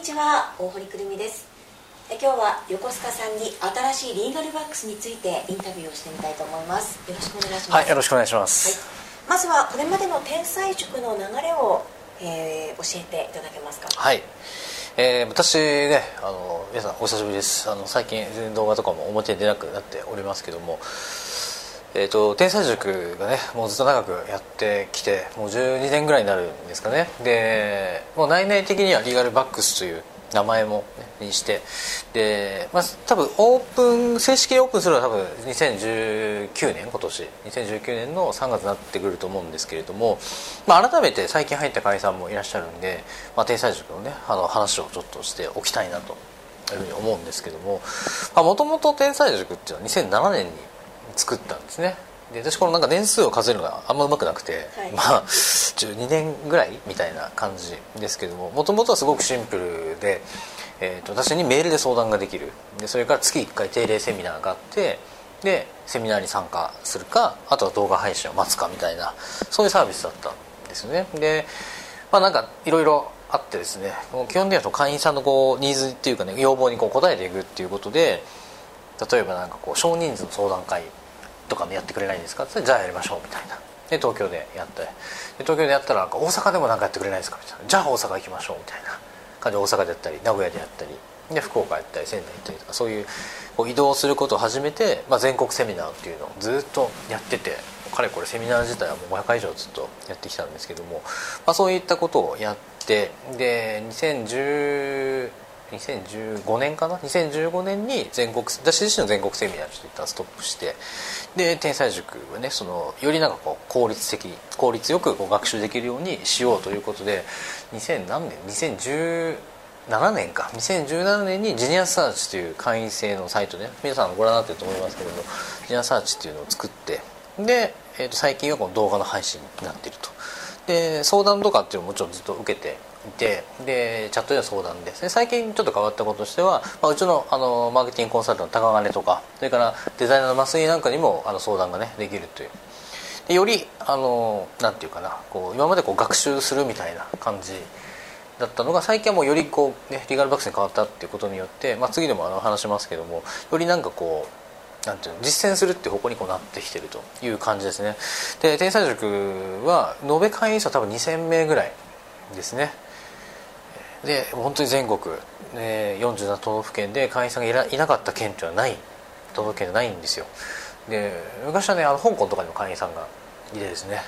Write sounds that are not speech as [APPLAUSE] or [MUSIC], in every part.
にちは大堀くるみです。え今日は横須賀さんに新しいリーガルバックスについてインタビューをしてみたいと思います。よろしくお願いします。はいよろしくお願いします、はい、まずはこれまでの天才塾の流れを、えー教えていただけますか？はい、えー私ねあの皆さんお久しぶりです。あの最近全然動画とかも表に出なくなっておりますけどもえー、と天才塾がねもうずっと長くやってきてもう12年ぐらいになるんですかね。でもう内々的にはリーガルバックスという名前も、ね、にして。で、まあ、多分オープン正式にオープンするのは多分2019年今年。2019年の3月になってくると思うんですけれども、まあ、改めて最近入った会員さんもいらっしゃるんで、まあ、天才塾のねあの話をちょっとしておきたいなというふうに思うんですけどももともと天才塾っていうのは2007年に作ったんですね。で私このなんか年数を数えるのがあんまうまくなくて、はい。まあ12年ぐらいみたいな感じですけどももともとはすごくシンプルで、えー、と私にメールで相談ができる。でそれから月1回定例セミナーがあってでセミナーに参加するかあとは動画配信を待つかみたいなそういうサービスだったんですよね。でまあなんかいろいろあってですね基本的には会員さんのこうニーズっていうかね要望にこう応えていくっていうことで例えばなんかこう少人数の相談会とかもやってくれないんですか？ってじゃあやりましょうみたいな。で東京でやって。で東京でやったらなんか大阪でもなんかやってくれないですか？みたいな。じゃあ大阪行きましょうみたいな感じで大阪でやったり名古屋でやったりで福岡やったり仙台行ったりとかそういうこう移動することを始めて、まあ、全国セミナーっていうのをずっとやっててかれこれセミナー自体はもう500回以上ずっとやってきたんですけども、まあ、そういったことをやってで2010 2015年かな？2015年に全国私自身の全国セミナーちょっと一旦ストップしてで天才塾はねそのよりなんかこう効率的効率よくこう学習できるようにしようということで2000何年2017年か。2017年にジニアサーチという会員制のサイトね皆さんご覧になってると思いますけれどもジニアサーチっていうのを作ってで、えー、と最近はこの動画の配信になっていると。で相談とかっていうのももちろんずっと受けていてでチャットでの相談で。すね最近ちょっと変わったこととしては、まあ、うちのあのマーケティングコンサルタントの高金とかそれからデザイナーの増井なんかにもあの相談がねできるという。でよりあのなんていうかなこう今までこう学習するみたいな感じだったのが最近はもうよりこう、ね、リーガルバックスに変わったっていうことによって、まあ、次でもあの話しますけどもよりなんかこうなんていうの実践するっていう方向にこうなってきてるという感じですね。で天才塾は延べ会員数は多分2000名ぐらいですね。で本当に全国、えー、47都道府県で会員さんがいらいなかった県っていうのはない都道府県じゃないんですよ。で昔はねあの香港とかにも会員さんがいてですね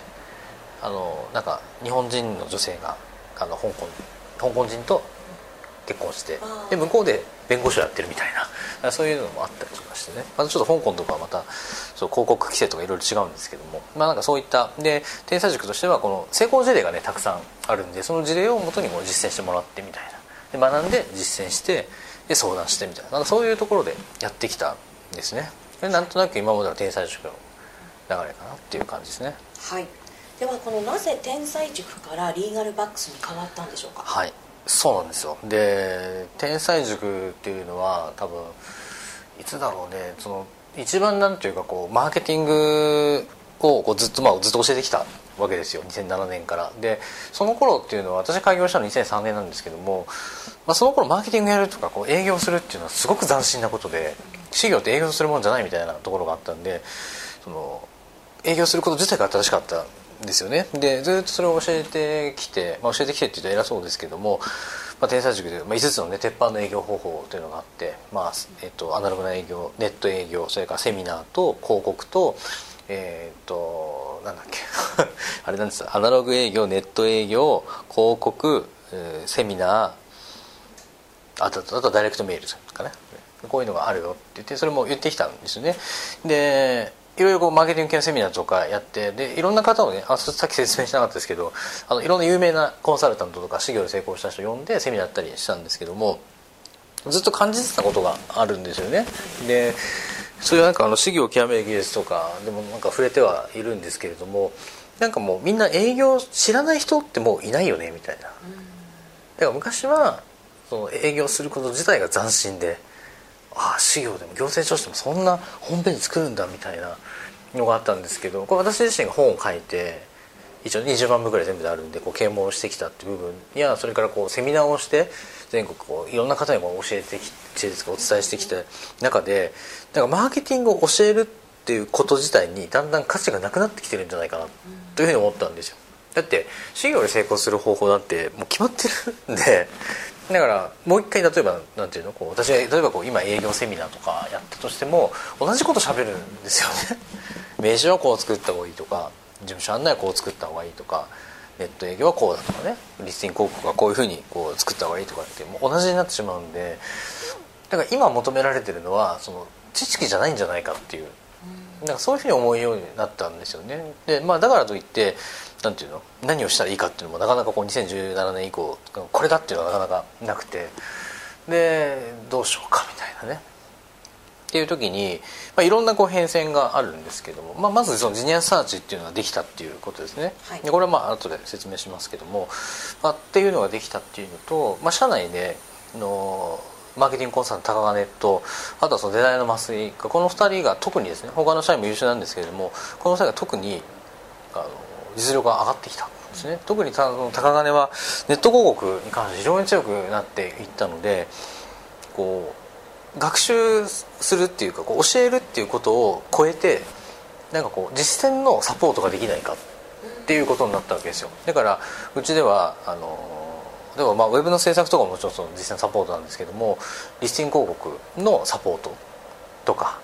あのなんか日本人の女性があの香港香港人と結婚してで向こうで弁護士をやってるみたいな。そういうのもあったりとかしてね。またちょっと香港とかはまたそう広告規制とかいろいろ違うんですけども。まあなんかそういったで天才塾としてはこの成功事例がねたくさんあるんでその事例をもとにこう実践してもらってみたいな。で学んで実践してで相談してみたいな。なんかそういうところでやってきたんですね。でなんとなく今までの天才塾の流れかなっていう感じですね。はい。ではこのなぜ天才塾からリーガルバックスに変わったんでしょうか？はいそうなんですよ。で天才塾っていうのは多分いつだろうね。その一番なんていうかこうマーケティングをこうずっと、まあ、ずっと教えてきたわけですよ。2007年から。でその頃っていうのは私開業したの2003年なんですけども、まあ、その頃マーケティングやるとかこう営業するっていうのはすごく斬新なことで事業って営業するもんじゃないみたいなところがあったんでその営業すること自体が新しかったですよね。でずっとそれを教えてきて、まあ、教えてきてって言うと偉そうですけども、まあ、天才塾で、まあ、5つの、ね、鉄板の営業方法というのがあって、まあえっと、アナログな営業ネット営業それからセミナーと広告とえっとなんだっけ [LAUGHS] あれなんですアナログ営業ネット営業広告、えーセミナーあとあとあとダイレクトメールとかねこういうのがあるよって言ってそれも言ってきたんですよね。でいろいろこうマーケティング系のセミナーとかやってでいろんな方をねあ [LAUGHS] さっき説明しなかったですけどあのいろんな有名なコンサルタントとか事業で成功した人を呼んでセミナーやったりしたんですけどもずっと感じてたことがあるんですよね。でそれはなんかあの事業を極める技術とかでもなんか触れてはいるんですけれどもなんかもうみんな営業知らない人ってもういないよねみたいな。だから昔はその営業すること自体が斬新でああ事業でも行政書士でもそんなホームページ作るんだみたいなのがあったんですけどこれ私自身が本を書いて一応20万部ぐらい全部であるんでこう啓蒙してきたっていう部分やそれからこうセミナーをして全国こういろんな方にこう教えてき教えてお伝えしてきた中でなんかマーケティングを教えるっていうこと自体にだんだん価値がなくなってきてるんじゃないかなというふうに思ったんですよ。だって事業で成功する方法なんてもう決まってるんでだからもう一回例えばなんていうの？こう私が例えばこう今営業セミナーとかやったとしても同じこと喋るんですよね。[LAUGHS] 名刺はこう作った方がいいとか事務所案内はこう作った方がいいとかネット営業はこうだとかね。リスティング広告はこういうふうにこう作った方がいいとかってもう同じになってしまうんでだから今求められてるのはその知識じゃないんじゃないかっていう。なんかそういうふうに思うようになったんですよね。で、まあ、だからといってなんていうの？何をしたらいいかっていうのもなかなかこう2017年以降これだっていうのはなかなかなくて。でどうしようかみたいなね。っていう時に、まあ、いろんなこう変遷があるんですけども、まあ、まずそのジニアサーチっていうのができたっていうことですね、はい。でこれはまあ後で説明しますけども、まあ、っていうのができたっていうのと、まあ、社内でのマーケティングコンサルの高金とあとはそのデザインの増井がこの2人が特にですね他の社員も優秀なんですけれどもこの2人が特にあの実力が上がってきたんですね。特にた高金はネット広告に関して非常に強くなっていったのでこう学習するっていうかこう教えるっていうことを超えてなんかこう実践のサポートができないかっていうことになったわけですよ。だからうちではあの例えばまあウェブの制作とかももちろんその実践サポートなんですけどもリスティング広告のサポートとか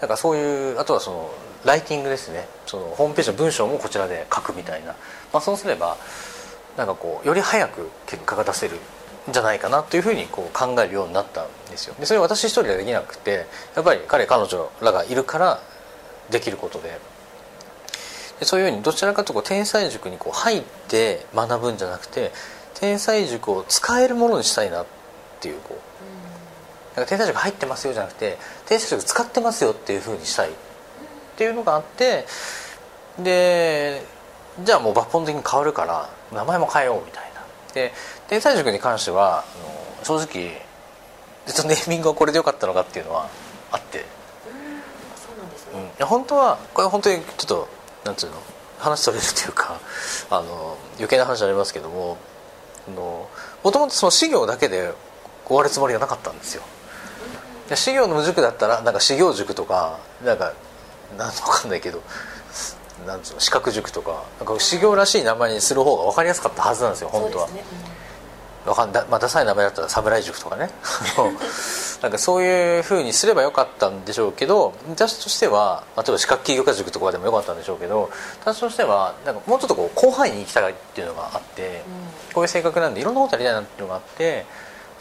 なんかそういうあとはそのライティングですね。そのホームページの文章もこちらで書くみたいな、まあ、そうすればなんかこうより早く結果が出せるんじゃないかなというふうにこう考えるようになったんですよ。でそれは私一人ではできなくてやっぱり彼彼女らがいるからできることで。でそういうようにどちらかというとこう天才塾にこう入って学ぶんじゃなくて天才塾を使えるものにしたいなっていうこう。なんか天才塾入ってますよじゃなくて天才塾使ってますよっていうふうにしたい。っていうのがあってでじゃあもう抜本的に変わるから名前も変えようみたいな。で天才塾に関してはあの正直ネーミングはこれでよかったのかっていうのはあって、そうなんですうん、いね、や本当はこれ本当にちょっとなんつうの話取れるっていうかあの余計な話になりますけどももともとその修行だけで終わるつもりがなかったんですよ。で修行の塾だったらなんか修行塾とかなんかなんわかんないけどなんつうの資格塾とかなんか修行らしい名前にする方が分かりやすかったはずなんですよ本当は。わかんだ、まあ、ダサい名前だったら侍塾とかね。[LAUGHS] なんかそういうふうにすればよかったんでしょうけど私としては、まあ、例えば資格起業家塾とかでもよかったんでしょうけど私としてはなんかもうちょっとこう広範囲に行きたいっていうのがあって、こういう性格なんでいろんなことやりたいなっていうのがあって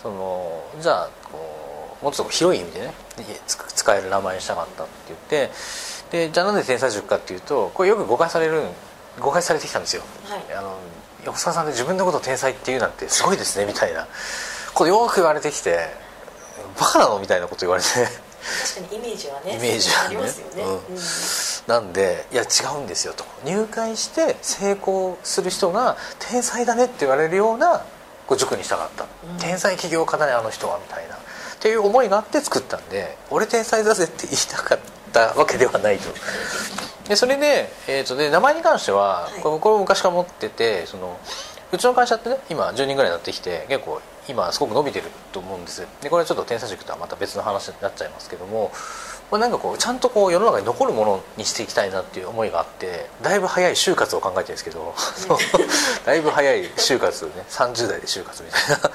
そのじゃあこうもうちょっと広い意味でねつ使える名前にしたかったって言ってでじゃあなんで天才塾かっていうとこれよく誤解される誤解されてきたんですよ。はい。あの横澤さんで自分のことを天才って言うなんてすごいですねみたいなことよく言われてきてバカなのみたいなこと言われて。確かにイメージはねイメージはね。なんでいや違うんですよと。入会して成功する人が天才だねって言われるようなこう塾にしたかった、うん。天才起業家だねあの人はみたいな。っていう思いがあって作ったんで俺天才だぜって言いたかったわけではないと。でそれで,、えー、とで名前に関しては、はい。これこれも昔から持っててそのうちの会社ってね今10人ぐらいになってきて結構今すごく伸びてると思うんですでこれはちょっと天才塾とはまた別の話になっちゃいますけどもこれなんかこうちゃんとこう世の中に残るものにしていきたいなっていう思いがあってだいぶ早い就活を考えてるんですけど [LAUGHS] だいぶ早い就活ね。30代で就活みたいな。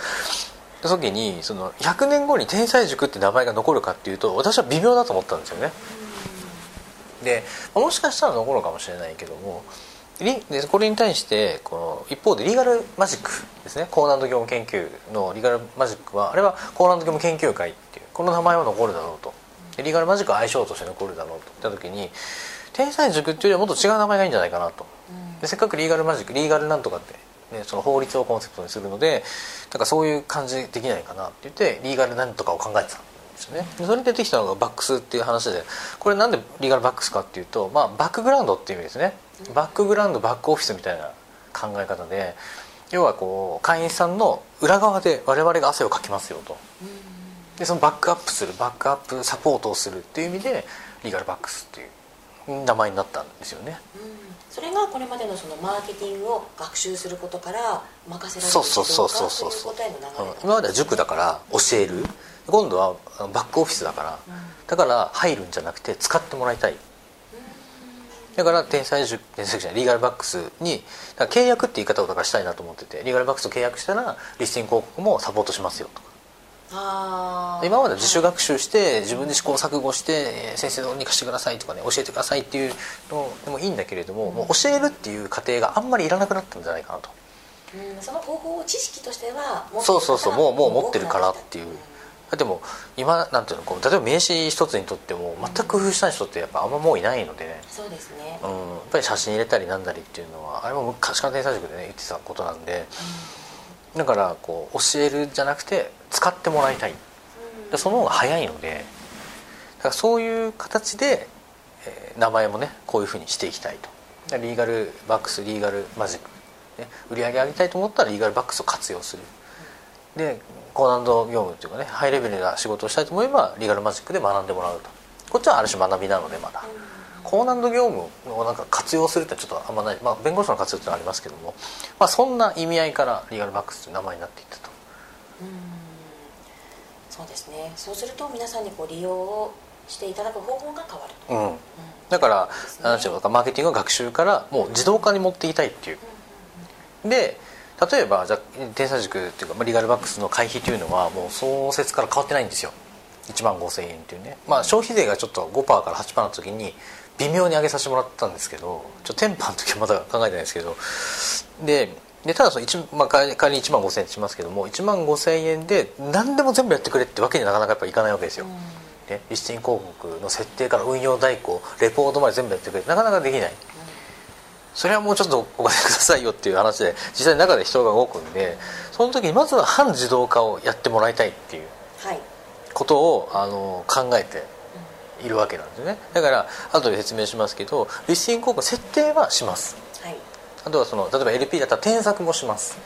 時にその100年後に天才塾って名前が残るかっていうと私は微妙だと思ったんですよねでまあもしかしたら残るかもしれないけどもこれに対してこの一方でリーガルマジックですね。高難度業務研究のリーガルマジックはあれは高難度業務研究会っていうこの名前は残るだろうと。でリーガルマジックは相性として残るだろうと。言った時に天才塾っていうよりはもっと違う名前がいいんじゃないかなと。でせっかくリーガルマジックリーガルなんとかって、ね、その法律をコンセプトにするのでなんかそういう感じできないかなって言ってリーガルなんとかを考えてた。んですよね。それに出てきたのがバックスっていう話でこれなんでリーガルバックスかっていうと、まあ、バックグラウンドっていう意味ですね。バックグラウンドバックオフィスみたいな考え方で要はこう会員さんの裏側で我々が汗をかきますよと。でそのバックアップするバックアップサポートをするっていう意味でリーガルバックスっていう名前になったんですよね。そそれがこれまでのそのマーケティングを学習することから任せられるそうそうそうかそうそう。うん。今までは塾だから教える。今度はバックオフィスだから、だから入るんじゃなくて使ってもらいたい。だから天才塾天才塾じゃないリーガルバックスに契約って言い方をだからしたいなと思っててリーガルバックスと契約したらリスティング広告もサポートしますよとか今までは自主学習して自分で試行錯誤してえー先生どうにかしてくださいとかね教えてくださいっていうのでもいいんだけれどももう教えるっていう過程があんまりいらなくなったんじゃないかなと。うんその方法を知識としてはそうそうそうもうもう持ってるからっていう。きただってもう今なんていうのこう例えば名刺一つにとっても全く工夫した人ってやっぱあんまもういないのでね、そうですね、うん、やっぱり写真入れたりなんだりっていうのはあれも昔から天才塾でね言ってたことなんで。だからこう教えるじゃなくて使ってもらいたい。でその方が早いのでだからそういう形で、えー名前もねこういうふうにしていきたいと。リーガルバックスリーガルマジック、ね、売り上げ上げたいと思ったらリーガルバックスを活用する。で高難度業務っていうかねハイレベルな仕事をしたいと思えばリーガルマジックで学んでもらうと。こっちはある種学びなのでまだ。高難度業務をなんか活用するってちょっとあんまない、まあ、弁護士の活用ってのはありますけども、まあ、そんな意味合いからリーガルバックスという名前になっていったとそうですね。そうすると皆さんにこう利用をしていただく方法が変わると、うん。だから何ていうのか。マーケティングの学習からもう自動化に持っていきたいっていう。で例えばじゃあ天才塾っていうかまあリーガルバックスの会費というのはもう創設から変わってないんですよ。1万5000円っていうね、まあ、消費税がちょっと5%から8%の時に微妙に上げさせてもらったんですけどちょっとテンパの時はまだ考えてないですけど。ででただその1、まあ、仮に1万5000円しますけども1万5000円で何でも全部やってくれってわけになかなかやっぱいかないわけですよ、ね、リスティング広告の設定から運用代行レポートまで全部やってくれってなかなかできない、それはもうちょっとお金くださいよっていう話で実際中で人が動くんでその時にまずは反自動化をやってもらいたいっていうはい。ことをあの考えているわけなんですよね。だから後で説明しますけどリスティング広告設定はします。はいあとはその例えば LP だったら添削もします。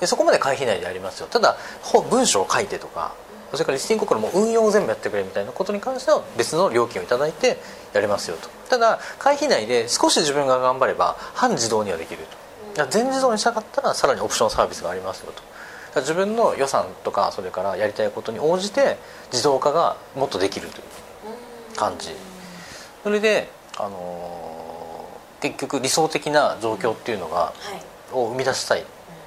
でそこまで会費内でやりますよ。ただほ文章を書いてとかそれからリスティング広告のも運用を全部やってくれみたいなことに関しては別の料金をいただいてやりますよと。ただ会費内で少し自分が頑張れば半自動にはできると。全自動にしたかったらさらにオプションサービスがありますよと。自分の予算とかそれからやりたいことに応じて自動化がもっとできるという感じ。それで、あのー結局理想的な状況っていうのがはい。を生み出したい。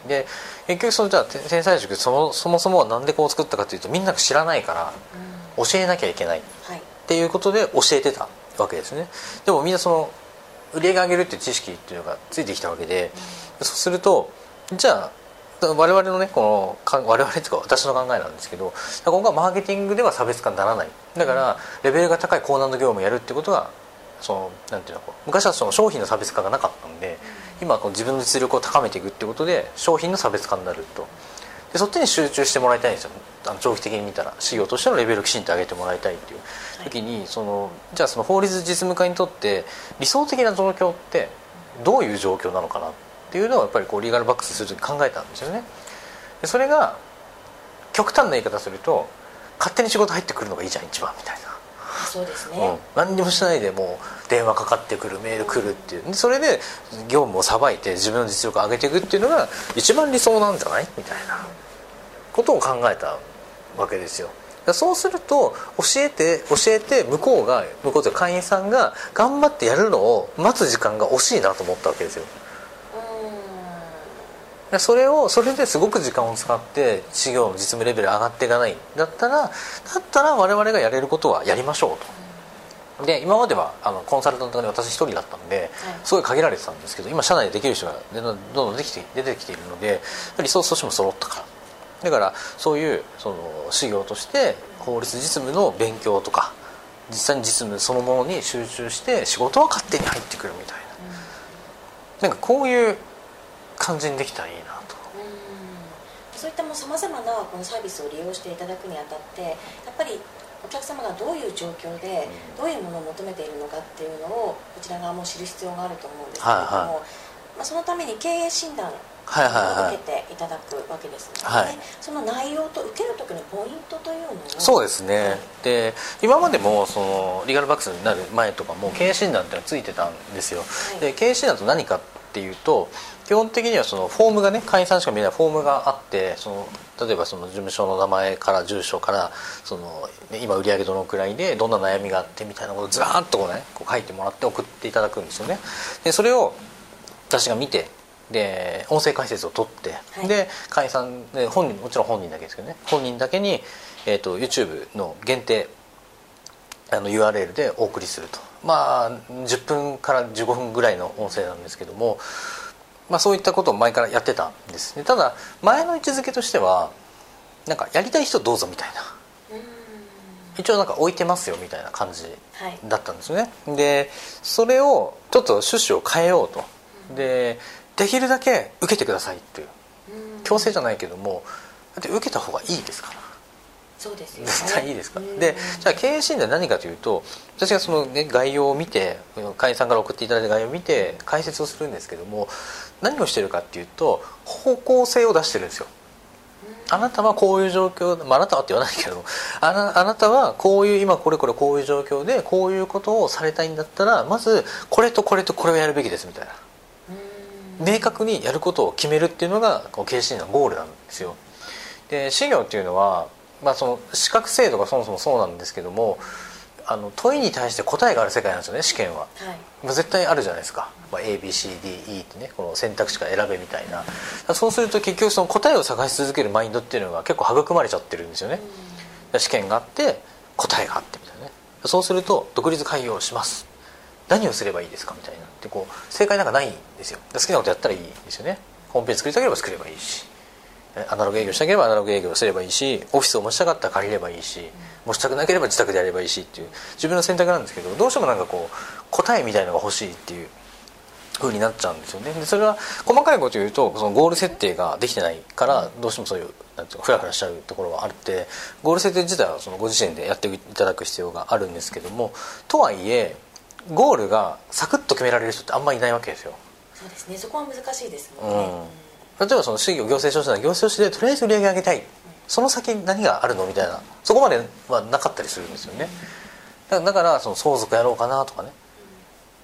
で結局そのじゃあて天才塾そもそもそもは何でこう作ったかというとみんなが知らないから教えなきゃいけない。っはい。ていうことで教えてたわけですね。でもみんなその売り上げ上げるっていう知識っていうのがついてきたわけでそうするとじゃあ我々のねこのか我々っていうか私の考えなんですけど今後はマーケティングでは差別化にならない。だからレベルが高い高難度業務をやるってことがそのなんていうのこう昔はその商品の差別化がなかったんで今はこう自分の実力を高めていくってことで商品の差別化になると。でそっちに集中してもらいたいんですよ。あの長期的に見たら事業としてのレベルをきちんと上げてもらいたいっていう。時にそのじゃあその法律実務家にとって理想的な状況ってどういう状況なのかなっていうのをやっぱりこうリーガルバックスする時に考えたんですよね。でそれが極端な言い方すると勝手に仕事入ってくるのがいいじゃん一番みたいなそうですね、うん、何にもしないでもう電話かかってくるメール来るっていう。でそれで業務をさばいて自分の実力を上げていくっていうのが一番理想なんじゃない？みたいな。ことを考えたわけですよ。そうすると教えて教えて向こうが向こうという会員さんが頑張ってやるのを待つ時間が惜しいなと思ったわけですよ。それをそれですごく時間を使って事業の実務レベル上がっていかないだったらだったら我々がやれることはやりましょうと。で今まではあのコンサルタントで私一人だったんで、すごい限られてたんですけど今社内でできる人がどんどんどんどんできて出てきているのでリソースとしても揃ったから。だからそういうその事業として法律実務の勉強とか実際に実務そのものに集中して仕事は勝手に入ってくるみたいな、なんかこういう感じにできたらいいなと。そういったもさまざまなこのサービスを利用していただくにあたってやっぱりお客様がどういう状況でどういうものを求めているのかっていうのをこちら側も知る必要があると思うんですけれども、はいはい。まあ、そのために経営診断はいはいはい。受けていただくわけですので、はい。その内容と受ける時のポイントというのをそうですね、はいで今までもそのリーガルバックスになる前とかも経営診断っていうのがついてたんですよ、い。で経営診断と何かっていうと基本的にはそのフォームがね会員さんしか見えないフォームがあってその例えばその事務所の名前から住所からそのね今売り上げどのくらいでどんな悩みがあってみたいなことをずらーっとこうねこう書いてもらって送っていただくんですよね。でそれを私が見てで音声解説を取って、はい。で会員さんで本人もちろん本人だけですけどね本人だけに、えー、と YouTube の限定あの URL でお送りすると。まあ10分から15分ぐらいの音声なんですけども、まあ、そういったことを前からやってたんですね。ただ前の位置づけとしてはなんかやりたい人どうぞみたいな。一応なんか置いてますよみたいな感じはい。だったんですね。でそれをちょっと趣旨を変えようと。でできるだけ受けてくださいっていう。うん。強制じゃないけどもだって受けた方がいいですから。そうですよね。絶対いいですから。うん。でじゃあ経営診断何かというと私がその、ね、概要を見て会員さんから送っていただいた概要を見て解説をするんですけども何をしてるかっていうと方向性を出してるんですよ。あなたはこういう状況、まあ、あなたはって言わないけどあなあなたはこういう今これこれこういう状況でこういうことをされたいんだったらまずこれとこれとこれをやるべきですみたいな。明確にやることを決めるっていうのがこう経営診断のゴールなんですよ。で事業っていうのは、まあ、その資格制度がそもそもそうなんですけどもあの問いに対して答えがある世界なんですよね試験は、はい。まあ、絶対あるじゃないですか、まあ、ABCDE ってねこの選択肢から選べみたいな。そうすると結局その答えを探し続けるマインドっていうのが結構育まれちゃってるんですよね。試験があって答えがあってみたいな。ねそうすると独立開業をします。何をすればいいですかみたいな。でこう正解なんかないんですよ。好きなことやったらいいですよね。ホームページ作りたければ作ればいいし。えアナログ営業したければアナログ営業すればいいし。オフィスを持ちたかったら借りればいいし持ちたくなければ自宅でやればいいしっていう自分の選択なんですけどどうしてもなんかこう答えみたいのが欲しいっていう風になっちゃうんですよね。でそれは細かいこと言うとそのゴール設定ができてないからどうしてもそういうなんていうかフラフラしちゃうところはあってゴール設定自体はそのご自身でやっていただく必要があるんですけどもとはいえゴールがサクッと決められる人ってあんまりいないわけですよ。そうですね。そこは難しいですもんね、うん。例えばその市業行政書士なら行政書士でとりあえず売り上げ上げたいその先何があるの？みたいな。そこまではなかったりするんですよね。だからその相続やろうかなとかね。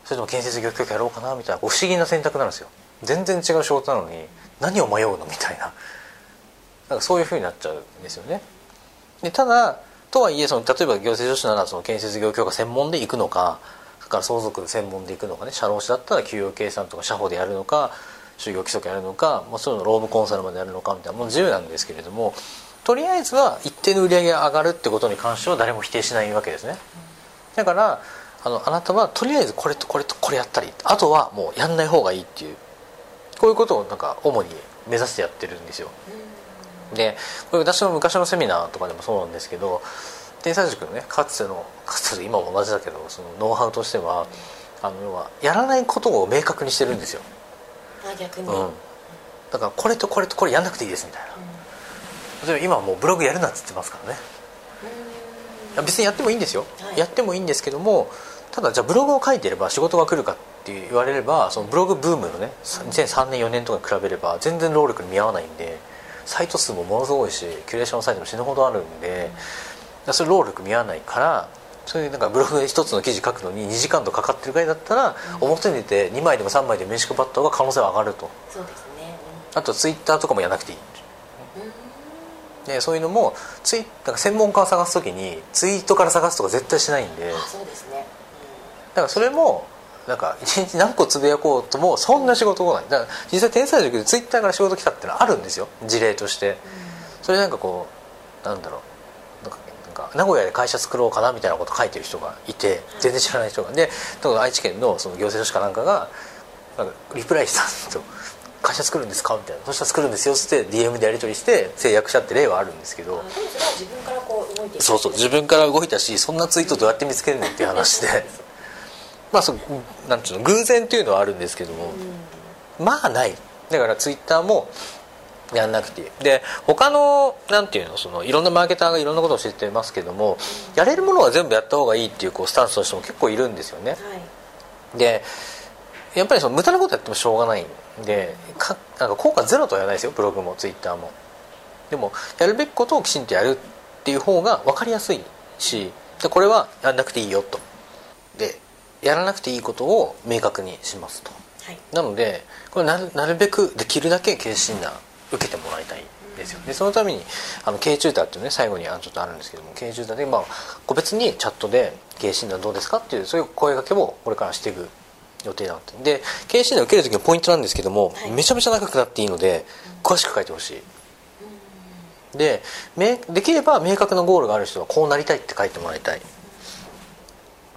それとも建設業協会やろうかなみたいな。不思議な選択なんですよ。全然違う仕事なのに何を迷うの？みたいな。なんかそういうふうになっちゃうんですよね。でただとはいえその例えば行政書士ならその建設業協会専門で行くのかそれから相続専門で行くのかね。社労士だったら給与計算とか社保でやるのか就業規則やるのかもうそういうのロームコンサルまでやるのかみたいなもう自由なんですけれどもとりあえずは一定の売り上げが上がるってことに関しては誰も否定しないわけですね。だからあのあなたはとりあえずこれとこれとこれやったらいいあとはもうやんない方がいいっていうこういうことをなんか主に目指してやってるんですよ。でこれ私の昔のセミナーとかでもそうなんですけど天才塾のねかつてのかつて今も同じだけどそのノウハウとしてはあの要はやらないことを明確にしてるんですよ、あ逆に、うん、だからこれとこれとこれやんなくていいですみたいな例えば今はもうブログやるなっつってますからね。別にやってもいいんですよ、はい。やってもいいんですけどもただじゃあブログを書いてれば仕事が来るかって言われればそのブログブームのね2003年4年とかに比べれば全然労力に見合わないんでサイト数もものすごいしキュレーションサイトも死ぬほどあるんで、だからそれ労力見合わないからそういうなんかブログで一つの記事書くのに2時間とかかってるぐらいだったら、表に出て2枚でも3枚でも名刺配った方が可能性は上がると。そうですね。あとツイッターとかもやらなくていい。うんうんでそういうのもツイなんか専門家を探す時にツイートから探すとか絶対しないんで。あそうですね、だからそれもなんか一日何個つぶやこうともそんな仕事来ない。だから実際天才塾でツイッターから仕事来たってのはあるんですよ。事例として。それなんかこうなんだろう。なんか名古屋で会社作ろうかなみたいなこと書いてる人がいて全然知らない人が。で愛知県のその行政書士かなんかがなんかリプライしたんですよ会社作るんですか？みたいなそしたら作るんですよっつって DM でやり取りして制約したって例はあるんですけど。それは自分からこう動いていくそうそう。自分から動いたしそんなツイートどうやって見つけるのっていう話で。[LAUGHS] まあそうなんていうの偶然っていうのはあるんですけども、まあない。だからツイッターもやんなくてで他のなんていうのそのいろんなマーケターがいろんなことを教えてますけどもやれるものは全部やった方がいいっていうこうスタンスの人も結構いるんですよね。はい。でやっぱりその無駄なことやってもしょうがないんでかなんか効果ゼロとは言わないですよブログもツイッターも。でもやるべきことをきちんとやるっていう方が分かりやすいしでこれはやらなくていいよと。でやらなくていいことを明確にしますと。はい。なのでこれなるなるべくできるだけ経営診断受けてもらいたいんですよ。でそのためにあの経営チューターっていうね最後にあのちょっとあるんですけども経営チューターで、まあ、個別にチャットで経営診断どうですか？っていうそういう声掛けをこれからしていく予定なのでで経営診断受ける時のポイントなんですけども、はい。めちゃめちゃ長くなっていいので詳しく書いてほしい。でめできれば明確なゴールがある人はこうなりたいって書いてもらいたい。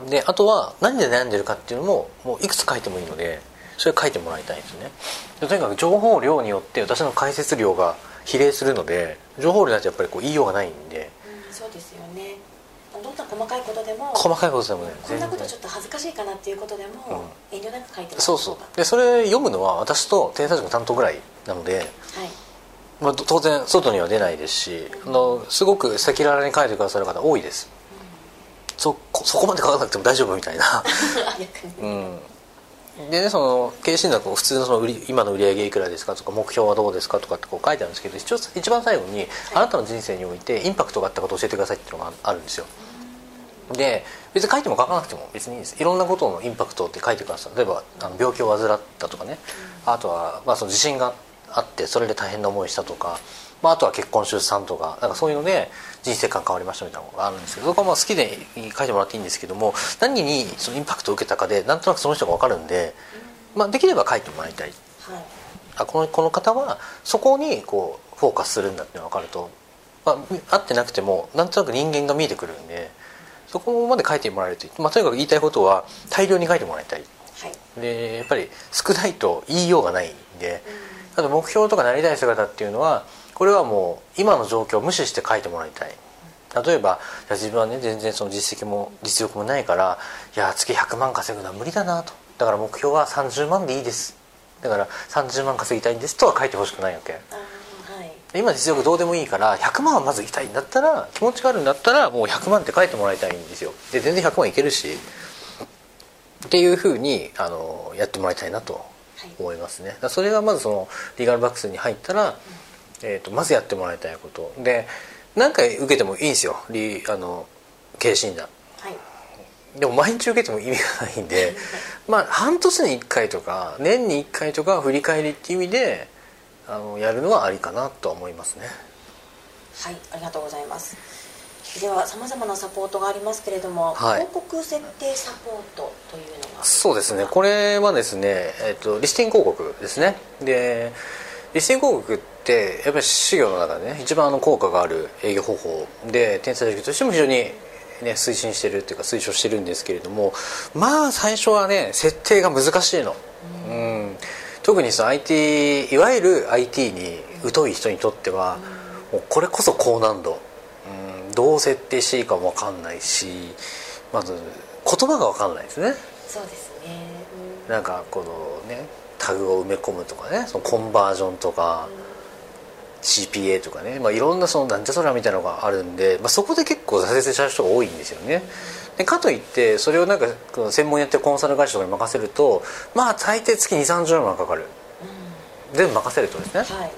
であとは何で悩んでるかっていうのももういくつ書いてもいいのでそれ書いてもらいたいんですね。でとにかく情報量によって私の解説量が比例するので情報量だとやっぱりこう言いようがないんで。うんそうですよねどんな細かいことでも細かいことでもねこんなことちょっと恥ずかしいかなっていうことでも、遠慮なく書いてそうそう。でそれ読むのは私と天才塾の担当ぐらいなので、はい。まあ、当然外には出ないですしあのすごく赤裸々に書いてくださる方多いです。そこそこまで書かなくても大丈夫みたいな。[LAUGHS] うん。でねその経営診断はこう普通のその売り今の売り上げいくらですかとか目標はどうですかとかってこう書いてあるんですけど一応一番最後にあなたの人生においてインパクトがあったことを教えてくださいっていうのがあるんですよで別に書いても書かなくても別にいいです。いろんなことのインパクトって書いてください。例えばあの病気を患ったとかね。あとは、まあ、その地震があってそれで大変な思いしたとか、まあ、あとは結婚出産とかなんかそういうので人生観変わりましたみたいなのがあるんですけどそこはまあ好きで書いてもらっていいんですけども何にそのインパクトを受けたかでなんとなくその人が分かるんで、まあ、できれば書いてもらいたい。はい。あこのこの方はそこにこうフォーカスするんだっていうのが分かると、まあ、会ってなくてもなんとなく人間が見えてくるんでそこまで書いてもらえるとまあ、とにかく言いたいことは大量に書いてもらいたい。はい。でやっぱり少ないと言いようがないんで。あと目標とかなりたい姿っていうのはこれはもう今の状況を無視して書いてもらいたい。例えばいや自分はね全然その実績も実力もないからいや月100万稼ぐのは無理だなと。だから目標は30万でいいです。だから30万稼ぎたいんですとは書いてほしくないわけ。あーはい今実力どうでもいいから100万はまずいきたいんだったら気持ちがあるんだったらもう100万って書いてもらいたいんですよ。で全然100万いけるしっていうふうにあのやってもらいたいなとはい。思いますね。それがまずそのリーガルバックスに入ったら、えー、とまずやってもらいたいこと。で何回受けてもいいんですよ。リあの経営診断。はい。でも毎日受けても意味がないんで [LAUGHS] まあ半年に1回とか年に1回とか振り返りっていう意味であのやるのはありかなとは思いますね。はいありがとうございます。ではさまざまなサポートがありますけれども、はい。広告設定サポートというのがそうですね。これはですね、えっとリスティング広告ですね。でリスティング広告ってやっぱり事業の中でね一番あの効果がある営業方法。で天才塾としても非常に、ね、推進してるっていうか推奨してるんですけれどもまあ最初はね設定が難しいの、うん、特にその IT いわゆる IT に疎い人にとっては、もうこれこそ高難度、うん、どう設定していいかも分かんないしまず言葉が分かんないですね。そうですね、うん。なんかこのねタグを埋め込むとかねそのコンバージョンとか CPA とかね、まあ、いろんなそのなんじゃそらみたいなのがあるんで、まあ、そこで結構挫折しちゃう人が多いんですよねでかといってそれをなんか専門にやってるコンサル会社とかに任せるとまあ最低月2 3 0万かかる。全部任せるとですね。はい。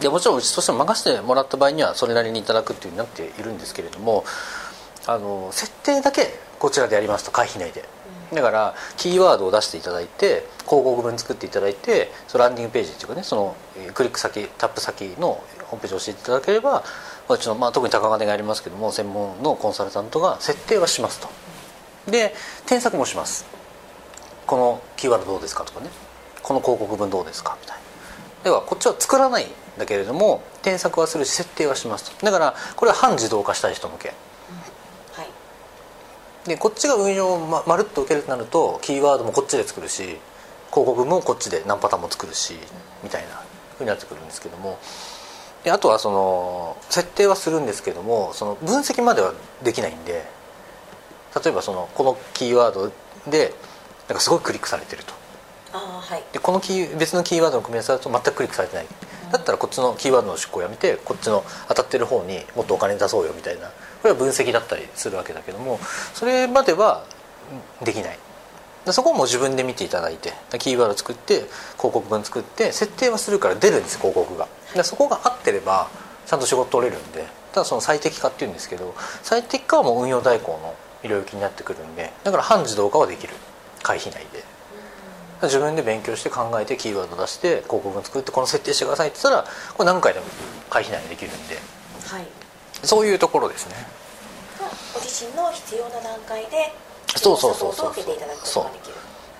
でもちろんうちとしても任せてもらった場合にはそれなりにいただくっていうになっているんですけれどもあの設定だけこちらでやりますと会費内で。だからキーワードを出していただいて広告文作っていただいてそのランディングページっていうかねそのえークリック先タップ先のホームページを教えていただければうちの、まあ、特に高金がやりますけども専門のコンサルタントが設定はしますと。で添削もします。このキーワードどうですかとかね。この広告文どうですかみたいな。ではこっちは作らないんだけれども添削はするし設定はしますと。だからこれは半自動化したい人向け。はい。でこっちが運用をままるっと受けるとなるとキーワードもこっちで作るし広告もこっちで何パターンも作るしみたいなふうになってくるんですけどもであとはその設定はするんですけどもその分析まではできないんで例えばそのこのキーワードでなんかすごいクリックされてると。ああはい。でこのキー別のキーワードの組み合わせだと全くクリックされてない。だったらこっちのキーワードの出稿をやめてこっちの当たってる方にもっとお金出そうよみたいな。これは分析だったりするわけだけどもそれまではうんできないでそこも自分で見ていただいてキーワード作って広告文作って設定はするから出るんです広告が。でそこが合ってればちゃんと仕事取れるんでただその最適化っていうんですけど最適化はもう運用代行の領域になってくるんでだから半自動化はできる。会費内で。自分で勉強して考えてキーワード出して広告文作ってこの設定してくださいって言ったらこれ何回でも会費内でできるんで。はい。そういうところですね。ご自身の必要な段階でそうそうそうそう。サポートを受けていただくことが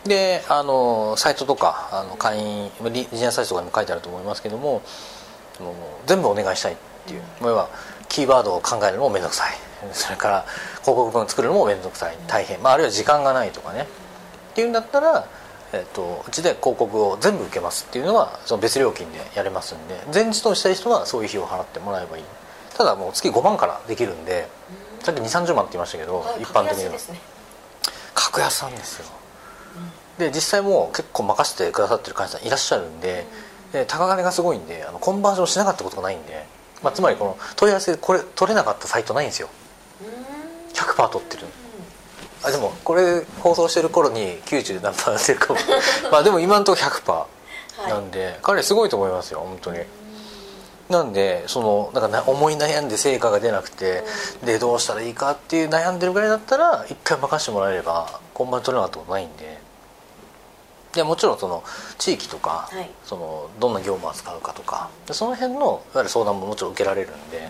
であのサイトとかあの会員リリジナサイトとかにも書いてあると思いますけども全部お願いしたいっていう、要はキーワードを考えるのも面倒くさい。[LAUGHS] それから広告文作るのも面倒くさい。大変、まあ、あるいは時間がないとかね。っていうんだったら、えっとうちで広告を全部受けますっていうのはその別料金でやれますんで前日としたい人はそういう費用を払ってもらえばいい。ただもう月5万からできるんでさっき2 3 0万って言いましたけど、はい一般的には格安ですね格安なんですよ。で実際もう結構任せてくださってる会社さんいらっしゃるんでで高金がすごいんであのコンバージョンしなかったことがないんで、まあ、つまりこの問い合わせでこれ取れなかったサイトないんですよ。100%取ってるあでもこれ放送してる頃に90何パーってるかも。まあでも今のところ100%なんで、彼すごいと思いますよ本当に。なんでそのなんかな思い悩んで成果が出なくて、でどうしたらいいかっていう悩んでるぐらいだったら一回任せてもらえれば今晩取れなかったことないんで。でもちろんその地域とか、はい。そのどんな業務を扱うかとかでその辺のいわゆる相談ももちろん受けられるんでだ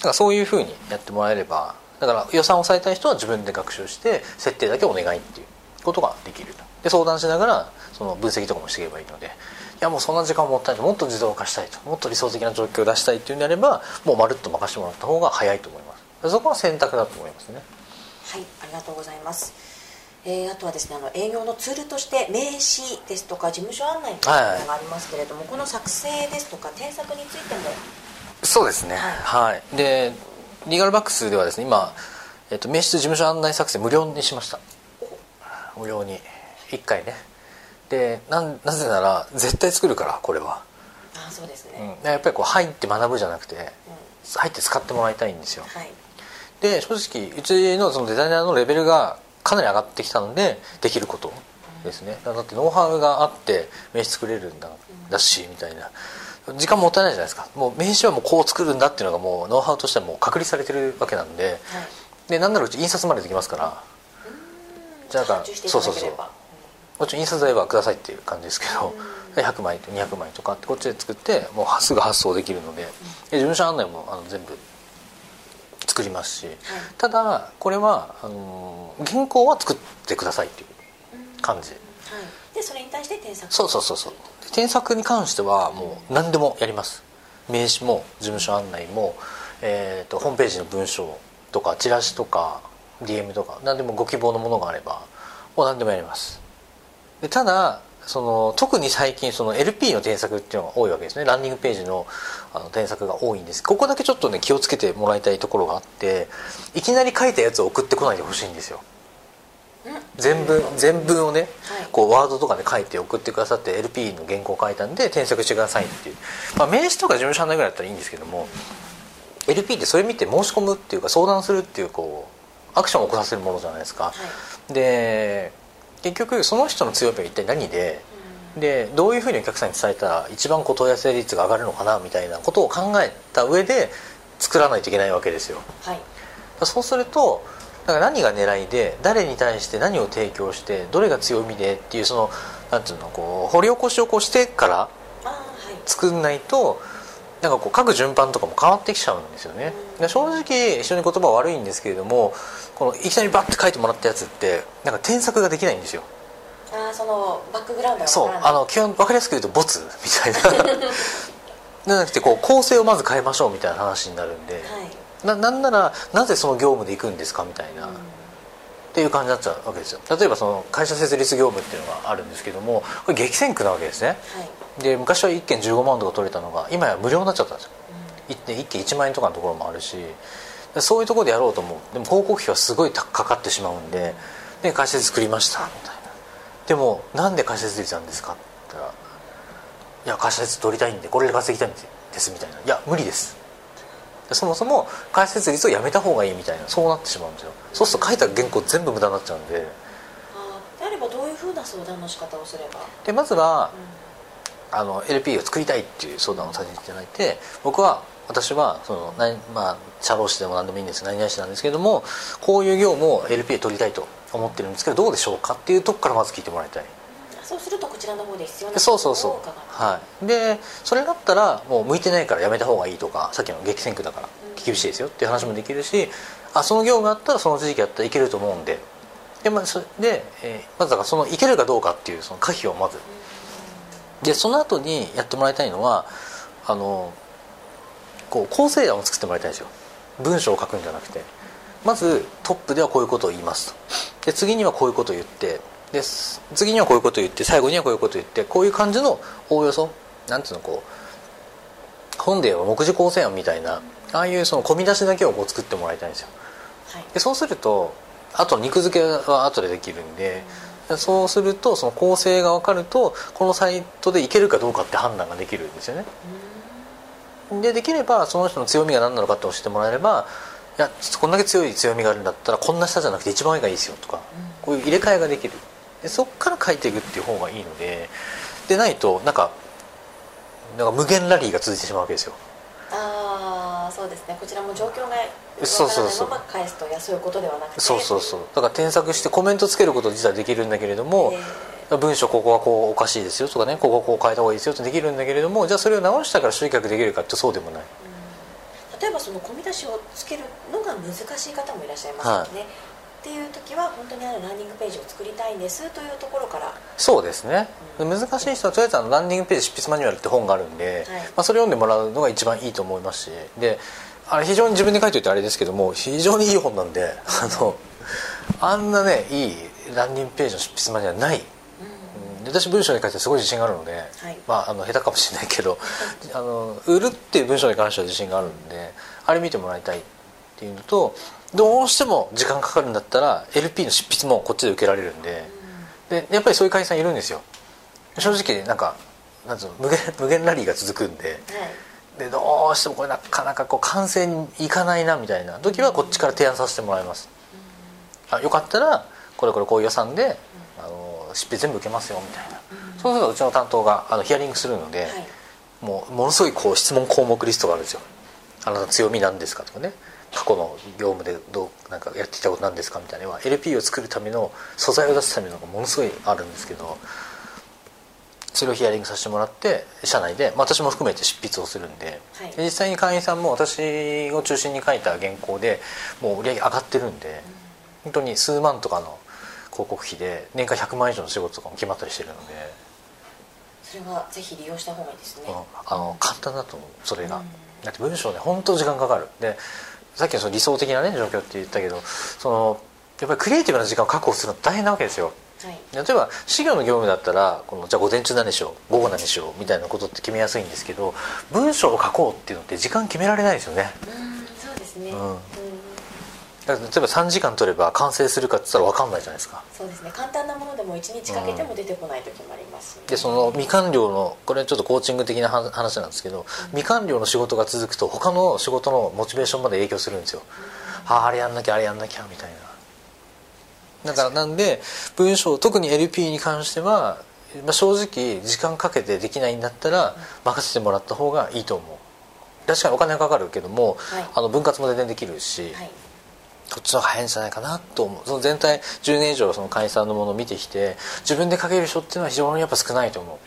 からそういうふうにやってもらえればだから予算を抑えたい人は自分で学習して設定だけお願いっていうことができる。で相談しながらその分析とかもしていけばいいので。いやもうそんな時間もったいない。もっと自動化したいと。もっと理想的な状況を出したいっていうんであればもうまるっと任せてもらった方が早いと思います。そこは選択だと思いますね。はいありがとうございます。えーあとはですねあの営業のツールとして名刺ですとか事務所案内というものがありますけれども、この作成ですとか添削についても。そうですね。はい、でリーガルバックスではですね今、えっと、名刺と事務所案内作成無料にしました。無料に。1回ねでなんなぜなら絶対作るからこれは、あそうですうん。ね、、やっぱりこう入って学ぶじゃなくてうん。入って使ってもらいたいんですよ。はい。で正直うちのそのデザイナーのレベルがかなり上がってきたのでできることですね。だってノウハウがあって名刺作れるんだだしみたいな。時間もったいないじゃないですか。もう名刺はもうこう作るんだっていうのがもうノウハウとしてはもう確立されてるわけなんで。はい。でなんならうち印刷までできますから。じゃあ発注していただければもちろん印刷代はくださいっていう感じですけど100枚と200枚とかってこっちで作ってもうすぐ発送できるのでで事務所案内もあの全部作りますし、ただこれはあの原稿は作ってくださいっていう感じ。はい、でそれに対して添削。そうそうそうそう。添削に関してはもう何でもやります。名刺も事務所案内も、えー、とホームページの文章とかチラシとか DM とか何でもご希望のものがあればもう何でもやりますでただその特に最近その LP の添削っていうのが多いわけですね。ランニングページのあの添削が多いんです。ここだけちょっとね気をつけてもらいたいところがあっていきなり書いたやつを送ってこないでほしいんですよ。うん。全文全文をね、はい。こうワードとかで書いて送ってくださって LP の原稿を書いたんで添削してくださいっていう、まあ、名刺とか事務所案内ぐらいだったらいいんですけども LP ってそれ見て申し込むっていうか相談するっていうこうアクションを起こさせるものじゃないですか、はい。で結局その人の強みは一体何ででどういうふうにお客さんに伝えたら一番こう問い合わせ率が上がるのかなみたいなことを考えた上で作らないといけないわけですよ。はい。そうするとだから何が狙いで誰に対して何を提供してどれが強みでっていうそのなんていうのこう掘り起こしをこうしてから作んないとなんかこう書く順番とかも変わってきちゃうんですよね。で正直一緒に言葉は悪いんですけれどもこのいきなりバッて書いてもらったやつってなんか添削ができないんですよ。あーそのバックグラウンドがそうあの基本分かりやすく言うとボツみたいな。[LAUGHS] じゃなくてこう構成をまず変えましょうみたいな話になるんで、はい。ななんならなぜその業務で行くんですかみたいな、っていう感じになっちゃうわけですよ。例えばその会社設立業務っていうのがあるんですけどもこれ激戦区なわけですね。はいで昔は1件15万とか取れたのが今や無料になっちゃったんですよ。1件1件1万円とかのところもあるしでそういうところでやろうと思う。でも広告費はすごい高かかってしまうんでで会社設立作りましたみたいな。でもなんで会社設立なんですかって言ったら「いや会社設立取りたいんでこれで稼ぎたいんです」みたいな「いや無理です」でそもそも会社設立をやめた方がいいみたいな。そうなってしまうんですよ。そうすると書いた原稿全部無駄になっちゃうんで。あーであればどふうな相談の仕方をすれば、でまずはうあの LP を作りたいっていう相談をさせていただいて僕は私はそのなまあ社労士でも何でもいいんです何々士なんですけどもこういう業務を LP で取りたいと思ってるんですけどどうでしょうかっていうとこからまず聞いてもらいたい。んそうするとこちらの方で必要なそうそうそう。はい。でそれだったらもう向いてないからやめた方がいいとかさっきの激戦区だから厳しいですよっていう話もできるしあその業務あったらその時期やったらいけると思うんで。で,、まあ、そで、えーまずだからそのいけるかどうかっていうその可否をまずでその後にやってもらいたいのはあのこう構成案を作ってもらいたいんですよ。文章を書くんじゃなくて。まずトップではこういうことを言いますと。で次にはこういうことを言ってです次にはこういうことを言って最後にはこういうことを言ってこういう感じのおおよそなんていうのこう本では目次構成案みたいなああいうその込み出しだけをこう作ってもらいたいんですよ。はい。でそうするとあと肉付けは後でできるんでそうするとその構成が分かるとこのサイトでいけるかどうかって判断ができるんですよね。でできればその人の強みが何なのかって教えてもらえればいやこんだけ強い強みがあるんだったらこんな下じゃなくて一番上がいいですよとかこういう入れ替えができる。でそっから書いていくっていう方がいいのででないとなんかなんか無限ラリーが続いてしまうわけですよ。ああそうですね。こちらも状況がそうそうそう。返すといやそういうことではなくて。そうそうそう。だから添削してコメントつけること自体できるんだけれども、文章ここはこうおかしいですよとかねここはこう変えた方がいいですよってできるんだけれどもじゃあそれを直したから集客できるかってそうでもない。例えばその込み出しをつけるのが難しい方もいらっしゃいますよね、っていう時は本当にあるランディングページを作りたいんですというところから。そうですね、難しい人はとりあえずあのランディングページ執筆マニュアルって本があるんで、はい。まあ、それ読んでもらうのが一番いいと思いますしであれ非常に自分で書いておいてあれですけども非常にいい本なんであのあんなねいいランディングページの執筆マニュアルない。うん。で私文章に書いてすごい自信があるので、はい。まあ、あの下手かもしれないけど [LAUGHS] あの売るっていう文章に関しては自信があるんであれ見てもらいたいっていうのとどうしても時間かかるんだったら LP の執筆もこっちで受けられるんで。でやっぱりそういう会員さんいるんですよ。正直なんかなんつうの無限無限ラリーが続くんで。はい。でどうしてもこれなかなかこう完成にいかないなみたいな。時はこっちから提案させてもらいます。あよかったらこれこれこういう予算であの執筆全部受けますよみたいな。そうするとうちの担当があのヒアリングするので、はい。もうものすごいこう質問項目リストがあるんですよ。あなた強みなんですかとかね過去の業務でどうなんかやってきたことなんですかみたいな。のは LP を作るための素材を出すためのがものすごいあるんですけどそれをヒアリングさせてもらって社内で、まあ、私も含めて執筆をするんで,、はい。で実際に会員さんも私を中心に書いた原稿でもう売り上げ上がってるんで、本当に数万とかの広告費で年間100万以上の仕事とかも決まったりしてるので、それはぜひ利用した方がいいですね、うん。あの簡単だと思う。それが、うん。だって文章ね本当時間かかる。でさっきのその理想的なね状況って言ったけどそのやっぱりクリエイティブな時間を確保するの大変なわけですよ。はい。例えば事業の業務だったらこのじゃあ午前中何でしょう午後何でしょうみたいなことって決めやすいんですけど文章を書こうっていうのって時間決められないですよね。うんそうですね、うん。うん例えば3時間取れば完成するかって言ったら分かんないじゃないですか。そうですね。簡単なものでも1日かけても出てこない時もありますしね、でその未完了のこれちょっとコーチング的な話話なんですけど未完了の仕事が続くと他の仕事のモチベーションまで影響するんですよ、あああれやんなきゃあれやんなきゃみたいな。だからなんで文章特に LP に関しては、まあ、正直時間かけてできないんだったら任せてもらった方がいいと思う。確かにお金はかかるけども、はい。あの分割も全然できるし、はいこっちの方が早いんじゃないかなと思う。その全体10年以上その会員さんのものを見てきて自分で書ける人っていうのは非常にやっぱ少ないと思う。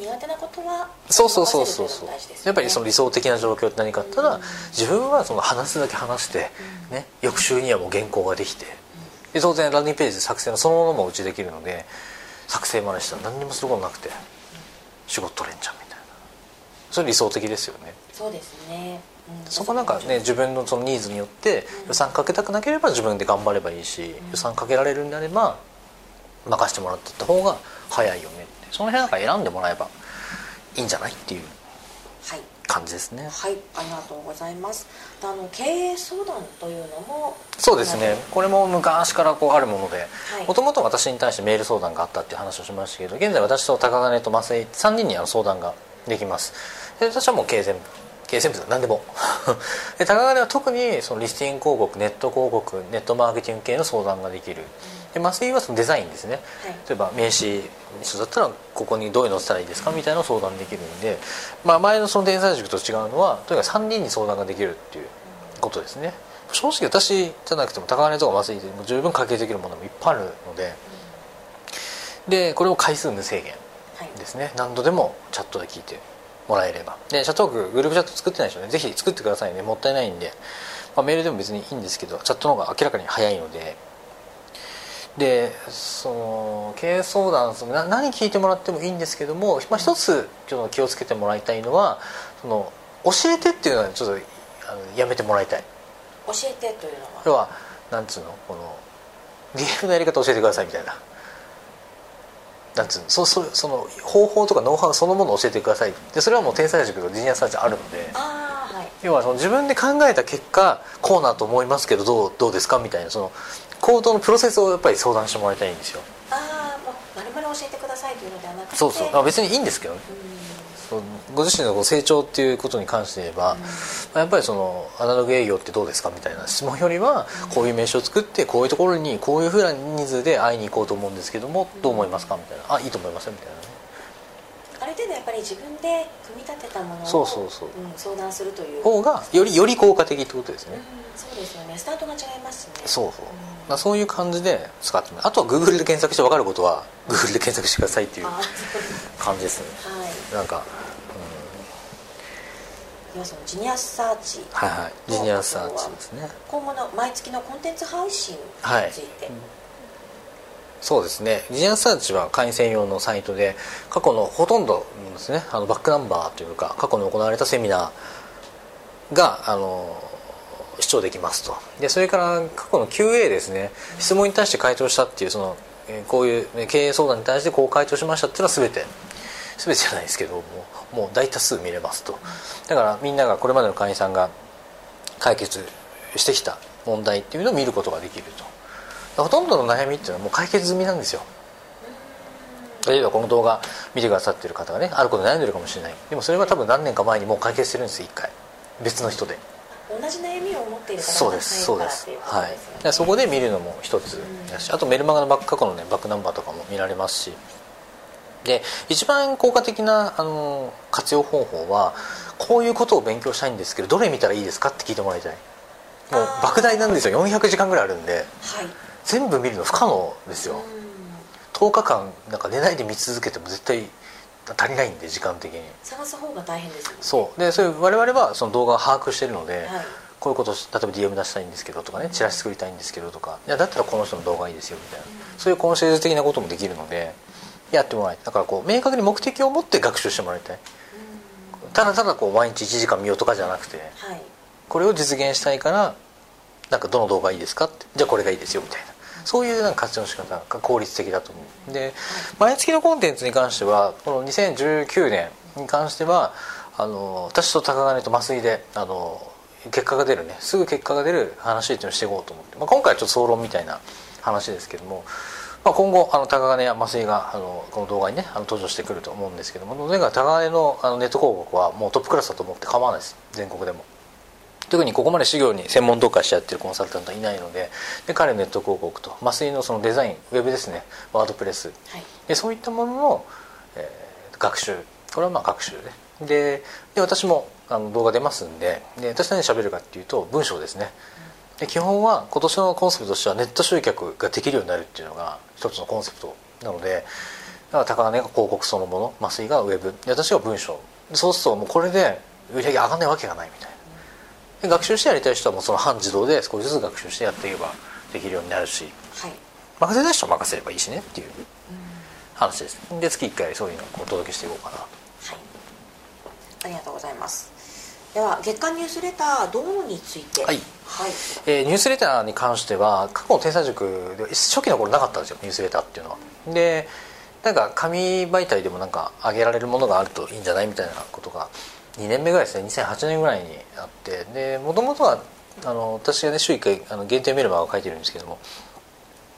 苦手なことはそうそうそうそうそう。ね。やっぱりその理想的な状況って何かあったら自分はその話すだけ話して、ね、翌週にはもう原稿ができて。で当然ランディングページ作成のそのものもうちできるので作成までしたら何にもすることなくて仕事取れんじゃんみたいな。それ理想的ですよね。そうですね、うんそこなんかね自分のそのニーズによって予算かけたくなければ自分で頑張ればいいし予算かけられるんであれば任せてもらってった方が早いよねって。その辺なんか選んでもらえばいいんじゃないっていうはい。感じですね。はいありがとうございます。であの経営相談というのもそうですね。これも昔からこうあるものではい。もともと私に対してメール相談があったっていう話をしましたけど現在私と高金と増井3人にあの相談ができます。で私はもう経営全部経営全部何でも。[LAUGHS] で高金は特にそのリスティング広告ネット広告ネットマーケティング系の相談ができる。で麻酔はそのデザインですね、例えば名刺一緒だったらここにどういうのをしたらいいですかみたいなのを相談できるんで、まあ、前のその天才塾と違うのはとにかく3人に相談ができるっていうことですね。正直私じゃなくても高金とか麻酔でも十分解決できるものもいっぱいあるので、でこれを回数無制限ですね、何度でもチャットで聞いてもらえれば。でチャットワークグループチャット作ってない人ね。ぜひ作ってくださいね。もったいないんで、まあ、メールでも別にいいんですけどチャットの方が明らかに早いので。でその経営相談その何聞いてもらってもいいんですけども、まあ、一つちょっと気をつけてもらいたいのはその教えてっていうのはちょっとあのやめてもらいたい。教えてというのは？要はなんつうの？この DM のやり方教えてくださいみたいななんつうのそそその方法とかノウハウそのものを教えてください。でそれはもう天才塾とジニアサーチあるので。あ、はい、要はその自分で考えた結果こうなと思いますけどどうどうですか？みたいなその行動のプロセスをやっぱり相談してもらいたいんですよ。ああもうまるまる教えてくださいというのではなくて。そうそう。別にいいんですけどね、そうご自身の成長っていうことに関して言えば、うん、やっぱりそのアナログ営業ってどうですかみたいな質問よりは、こういう名刺を作ってこういうところにこういうふうな人数で会いに行こうと思うんですけども、どう思いますかみたいな。あいいと思いますよみたいな。ねある程度やっぱり自分で組み立てたものをそうそうそう、うん、相談するという。方がよりより効果的ってことですね、うん、そうですよね。スタートが違いますね。そうそう、まあ、そういう感じで使ってあとはグーグルで検索して分かることはグーグルで検索してくださいっていう感じですね。はい。なんかではそのジニアサーチ。はいはい。ジニアサーチですね。今後の毎月のコンテンツ配信について、はい。そうですね。ジニアサーチは会員専用のサイトで過去のほとんどですね。あのバックナンバーというか過去に行われたセミナーがあの視聴できますと。でそれから過去の QA ですね。質問に対して回答したっていうそのえこういうね経営相談に対してこう回答しましたっていうのは全て。全てじゃないですけどももう大多数見れますと。だからみんながこれまでの会員さんが解決してきた問題っていうのを見ることができると。ほとんどの悩みっていうのはもう解決済みなんですよ。例えばこの動画見てくださってる方がねあること悩んでるかもしれない。でもそれは多分何年か前にもう解決してるんです一回。別の人で。同じ悩みを持っている方そうですそうです。はい。そこで見るのも一つだし、あとメルマガのバック過去のねバックナンバーとかも見られますし。で一番効果的なあの活用方法はこういうことを勉強したいんですけどどれ見たらいいですかって聞いてもらいたい。もう莫大なんですよ。400時間ぐらいあるんで、はい、全部見るの不可能ですよ。10日間なんか寝ないで見続けても絶対足りないんで時間的に。探す方が大変です、ね、そう。でそれ我々はその動画を把握してるので、はい、こういうこと例えば DM 出したいんですけどとかねチラシ作りたいんですけどとか。いやだったらこの人の動画いいですよみたいな、うん、そういうコンシェルジュ的なこともできるのでやってもらいたい。だからこう明確に目的を持って学習してもらいたい、うん、ただただこう毎日1時間見ようとかじゃなくて、はい、これを実現したいからなんかどの動画いいですかって。じゃあこれがいいですよみたいなそういうなんか活用の仕方が効率的だと思う。で毎月のコンテンツに関してはこの2019年に関してはあの私と高金と麻酔であの結果が出るねすぐ結果が出る話っていうのをしていこうと思って、まあ、今回はちょっと総論みたいな話ですけども、まあ、今後あの高金や麻酔があのこの動画にねあの登場してくると思うんですけどもとにかく高金のあのネット広告はもうトップクラスだと思って構わないです。全国でも。特にここまで修行に専門特化してやってるコンサルタントはいないのでで彼のネット広告と麻酔のそのデザインウェブですね。ワードプレス、はい、でそういったものの、えー、学習。これはまあ学習で。でで私もあの動画出ますんでで私何喋るかっていうと文章ですね。で基本は今年のコンセプトとしてはネット集客ができるようになるっていうのが一つのコンセプトなのでだから高値が広告そのもの麻酔がウェブ。で私が文章。そうするともうこれで売り上げ上がんないわけがないみたいな学習してやりたい人はもうその半自動で少しずつ学習してやっていけばできるようになるし、はい、任せたい人は任せればいいしねっていう話です、で月1回そういうのをお届けしていこうかな。はい。ありがとうございます。では月間ニュースレターどうについて？はい、はい。えー、ニュースレターに関しては過去の天才塾で初期の頃なかったんですよニュースレターっていうのは。でなんか紙媒体でもなんか上げられるものがあるといいんじゃないみたいなことが2年目ぐらいですね。2008年ぐらいにあって。でもともとはあの私がね週1回あの限定メルマガを書いてるんですけども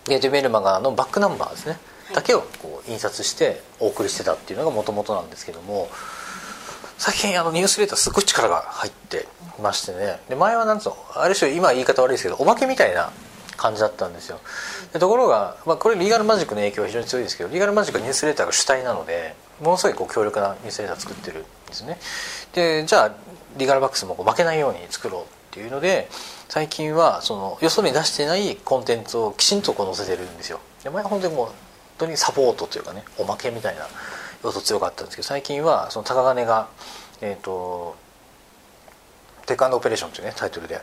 限定メルマガのバックナンバーですね、はい、だけをこう印刷してお送りしてたっていうのがもともとなんですけども最近あのニュースレターすごい力が入ってましてね。で前はなんつうのある種今言い方悪いですけどおまけみたいな感じだったんですよ。でところが、まあ、これリーガルマジックの影響は非常に強いですけどリーガルマジックはニュースレターが主体なのでものすごいこう強力なニュースレター作ってるんですね。でじゃあリガルバックスも負けないように作ろうっていうので最近はそのよそに出してないコンテンツをきちんとこう載せてるんですよ。で前は本当にもう本当にサポートというかねおまけみたいな要素強かったんですけど最近はその高金がえっ、ー、とテックオペレーションというねタイトルで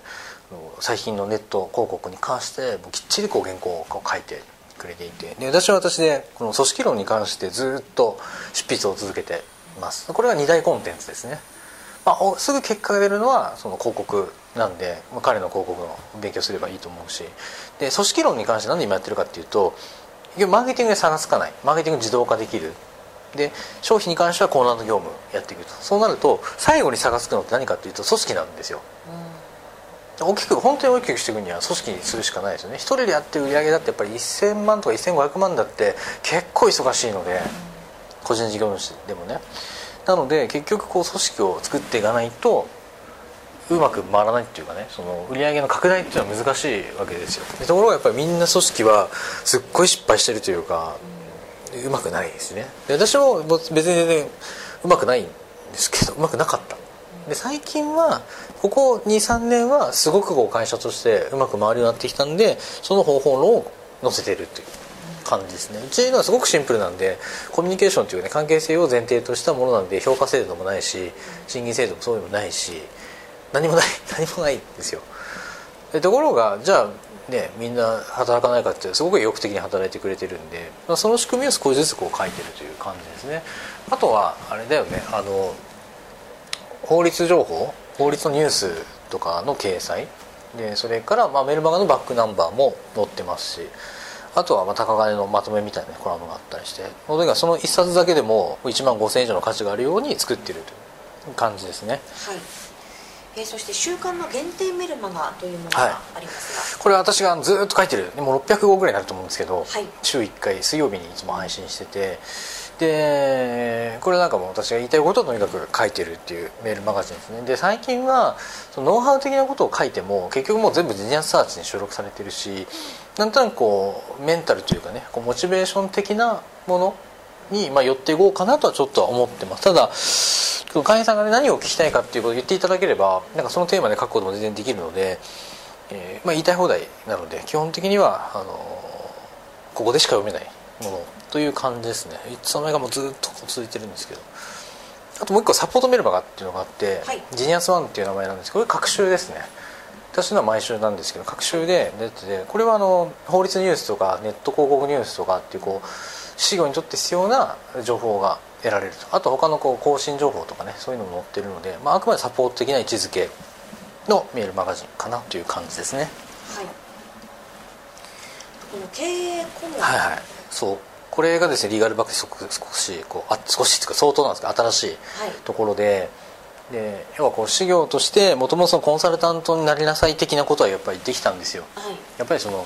最近のネット広告に関してもうきっちりこう原稿を書いてくれていて。で私は私でこの組織論に関してずっと執筆を続けてます。これは2大コンテンツですね、まあ、すぐ結果が出るのはその広告なんで、まあ、彼の広告の勉強すればいいと思うし。で組織論に関して何で今やってるかっていうとマーケティングで差がつかない。マーケティング自動化できる。で商品に関してはコーナーの業務やっていくと。そうなると最後に差がつくのって何かっていうと組織なんですよ、うん、大きく本当に大きくしていくには組織にするしかないですよね。一人でやってる売り上げだってやっぱり1000万とか1500万だって結構忙しいので、うん、個人事業主でもね。なので結局こう組織を作っていかないとうまく回らないっていうかねその売り上げの拡大っていうのは難しいわけですよ。ところがやっぱりみんな組織はすっごい失敗してるというか、うまくないですね。で私も別に全然うまくないんですけどうまくなかった。で最近はここ23年はすごくこう会社としてうまく回るようになってきたんでその方法論を載せてるっていう。感じですね。うちのはすごくシンプルなんでコミュニケーションというね関係性を前提としたものなんで評価制度もないし賃金制度もそういうのもないし何もない [LAUGHS] 何もないんですよ。でところがじゃあね、みんな働かないかってすごく意欲的に働いてくれてるんで、まあ、その仕組みを少しずつこう書いてるという感じですね。あとはあれだよねあの法律情報法律のニュースとかの掲載。でそれからまあメルマガのバックナンバーも載ってますしあとはまあ高金のまとめみたいなコラムがあったりしてその1冊だけでも1万5000円以上の価値があるように作ってるという感じですね。はい。えー、そして週刊の限定メルマガというものがありますが、はい、これは私がずっと書いてる。もう600号ぐらいになると思うんですけど、はい、週1回水曜日にいつも配信しててでこれなんかも私が言いたいことをとにかく書いてるっていうメールマガジンですね。で最近はそのノウハウ的なことを書いても結局もう全部ジニアサーチに収録されてるしなんとなくこうメンタルというかねこうモチベーション的なものに、まあ、寄っていこうかなとはちょっとは思ってます。ただ会員さんが、ね、何を聞きたいかっていうことを言っていただければなんかそのテーマで書くことも全然できるので、えーまあ、言いたい放題なので基本的にはあのここでしか読めない。という感じですね。いつの間にかもずっと続いてるんですけど。あともう一個サポートメルマガっていうのがあって、はい、ジニアスワンっていう名前なんですけどこれ各週ですね。私のは毎週なんですけど各週で出ててこれはあの法律ニュースとかネット広告ニュースとかっていうこう事業にとって必要な情報が得られると。あと他のこう更新情報とかねそういうのも載ってるので、まあ、あくまでサポート的な位置づけのメールマガジンかなという感じですね。はい。この経営顧問。はいはいそう。これがですねリーガルバック少しこうあ少しっていうか相当なんですけど新しいところで、はい、で要はこう事業としてもともとコンサルタントになりなさい的なことはやっぱりできたんですよ、はい、やっぱりその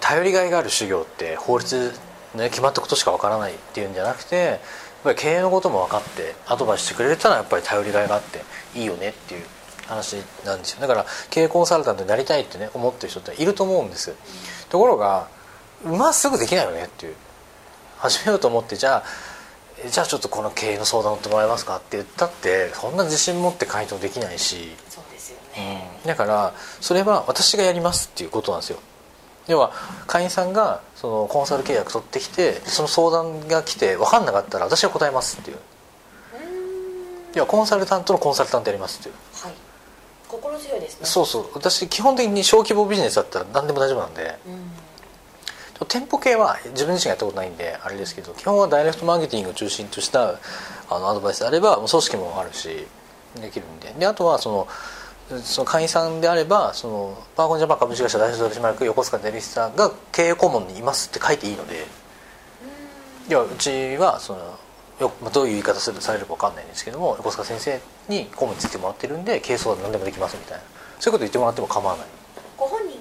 頼りがいがある修行って法律ね、決まったことしかわからないっていうんじゃなくてやっぱり経営のことも分かってアドバイスしてくれたらやっぱり頼りがいがあっていいよねっていう話なんですよ。だから経営コンサルタントになりたいってね思ってる人っていると思うんです。ところがまっすぐできないよねっていう。始めようと思ってじゃあじゃあちょっとこの経営の相談を乗ってもらえますかって言ったってそんな自信持って回答できないし。そうですよね、うん、だからそれは私がやりますっていうことなんですよ。要は会員さんがそのコンサル契約取ってきてその相談が来て分かんなかったら私が答えますっていう。要はコンサルタントのコンサルタントやりますっていう。はい。心強いですね。そうそう。私基本的に小規模ビジネスだったら何でも大丈夫なんで、店舗系は自分自身がやったことないんであれですけど基本はダイレクトマーケティングを中心としたあのアドバイスであればもう組織もあるしできるんで。であとはそのその会員さんであればそのパーコンジャパン株式会社代表取締役横須賀デリスさんが経営顧問にいますって書いていいので要はうちはそのよ、まあ、どういう言い方するされるか分かんないんですけども横須賀先生に顧問についてもらってるんで経営相談何でもできますみたいな。そういうこと言ってもらっても構わない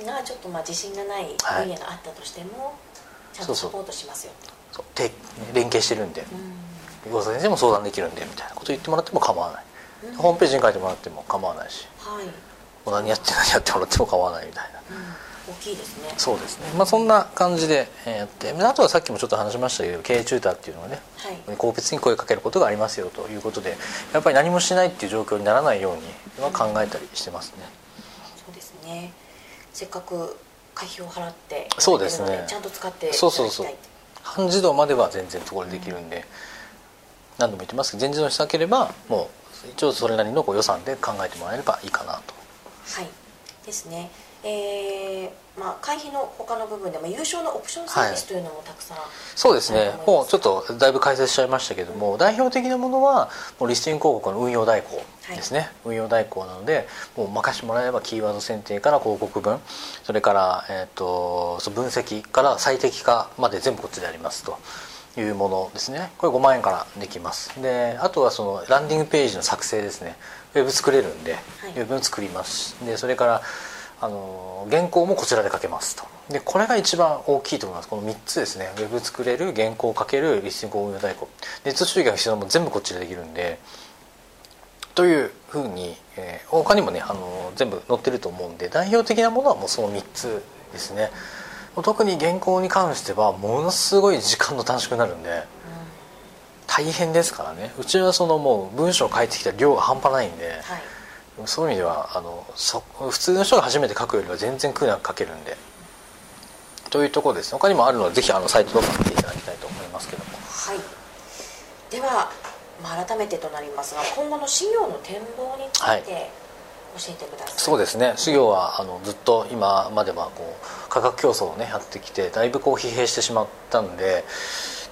人がちょっとまあ自信がない。分野があったとしても、はい、ちゃんとサポートしますよそう。そう連携してるんで、横須賀先生も相談できるんでみたいなこと言ってもらっても構わない。ホームページに書いてもらっても構わないし、はい、もう何やって何やってもらっても構わないみたいな、う大きいですね。そうですね。まあそんな感じでやって。あとはさっきもちょっと話しましたけど経営チューターっていうのはね、はい、個別に声かけることがありますよということでやっぱり何もしないっていう状況にならないようには考えたりしてますね、うん、そうですねせっかく会費を払ってそうですね。ちゃんと使ってそうそうそう。半自動までは全然そこでできるんで、うん、何度も言ってますけど全自動にしたければもう一応それなりのこう予算で考えてもらえればいいかなと。はい。ですねえーまあ、会費の他の部分でも優勝のオプションサービスというのもたくさん、はい、そうですね。もうちょっとだいぶ解説しちゃいましたけども、うん、代表的なものはもうリスティング広告の運用代行ですね、はい、運用代行なのでもう任してもらえればキーワード選定から広告文それから、えーと、と分析から最適化まで全部こっちでやりますと。いうものですね。これ5万円からできます。であとはそのランディングページの作成ですね。ウェブ作れるんで、はい、ウェブ作ります。でそれからあの原稿もこちらで書けますと。でこれが一番大きいと思います。この3つですね。ウェブ作れる原稿を書けるリスティング運用代行ネット収益が必要なも全部こっちでできるんで。というふうに、えー、他にもねあの全部載ってると思うんで代表的なものはもうその3つですね。特に原稿に関してはものすごい時間の短縮になるんで、大変ですからね。うちはそのもう文章を書いてきた量が半端ないんで、はい。そういう意味ではあのそ普通の人が初めて書くよりは全然苦なく書けるんで。というところです。他にもあるのでぜひあのサイトとか見ていただきたいと思いますけども。はい。では、まあ、改めてとなりますが今後の事業の展望について、教えてください。そうですね。事業はあのずっと今まではこう価格競争をねやってきてだいぶこう疲弊してしまったんで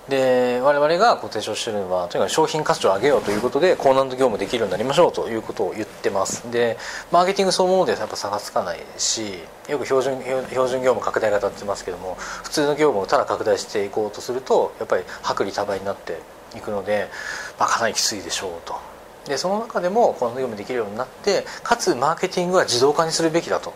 で我々が提唱してるのはとにかく商品価値を上げようということで高難度業務できるようになりましょうということを言ってます。でマーケティングそのものでやっぱ差がつかないしよく標準標準業務拡大型って言ってますけども普通の業務をただ拡大していこうとするとやっぱり薄利多売になっていくので、まあ、かなりきついでしょうと。でその中でも高難度業務できるようになってかつマーケティングは自動化にするべきだと。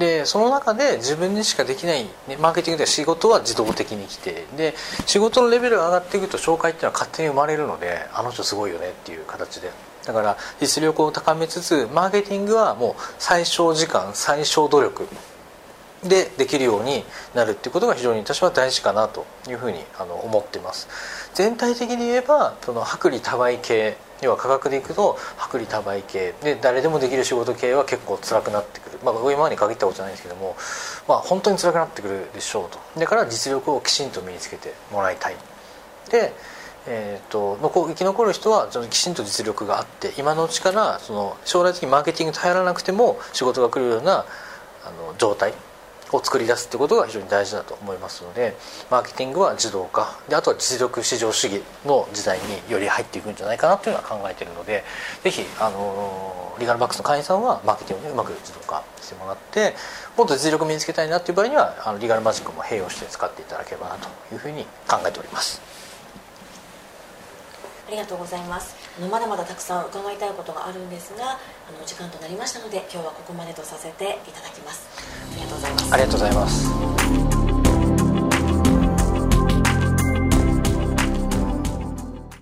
でその中で自分にしかできない、ね、マーケティングでは仕事は自動的に来てで仕事のレベルが上がっていくと紹介っていうのは勝手に生まれるのであの人すごいよねっていう形で。だから実力を高めつつマーケティングはもう最小時間最小努力でできるようになるっていうことが非常に私は大事かなというふうにあの思ってます。全体的に言えばその薄利多売系要は価格でいくと薄利多売系で誰でもできる仕事系は結構辛くなってくる、まあ、今までに限ったことじゃないんですけども、まあ、本当に辛くなってくるでしょうと。だから実力をきちんと身につけてもらいたい。で、えーと、と生き残る人はきちんと実力があって今のうちからその将来的にマーケティング頼らなくても仕事が来るようなあの状態を作り出すってことが非常に大事だと思いますのでマーケティングは自動化であとは実力至上主義の時代により入っていくんじゃないかなというのは考えているのでぜひあのリガルバックスの会員さんはマーケティングでうまく自動化してもらってもっと実力を身につけたいなっていう場合にはあのリガルマジックも併用して使っていただければなというふうに考えております。ありがとうございますあのまだまだたくさん伺いたいことがあるんですがあの時間となりましたので今日はここまでとさせていただきます。ありがとうございます。ありがとうございます。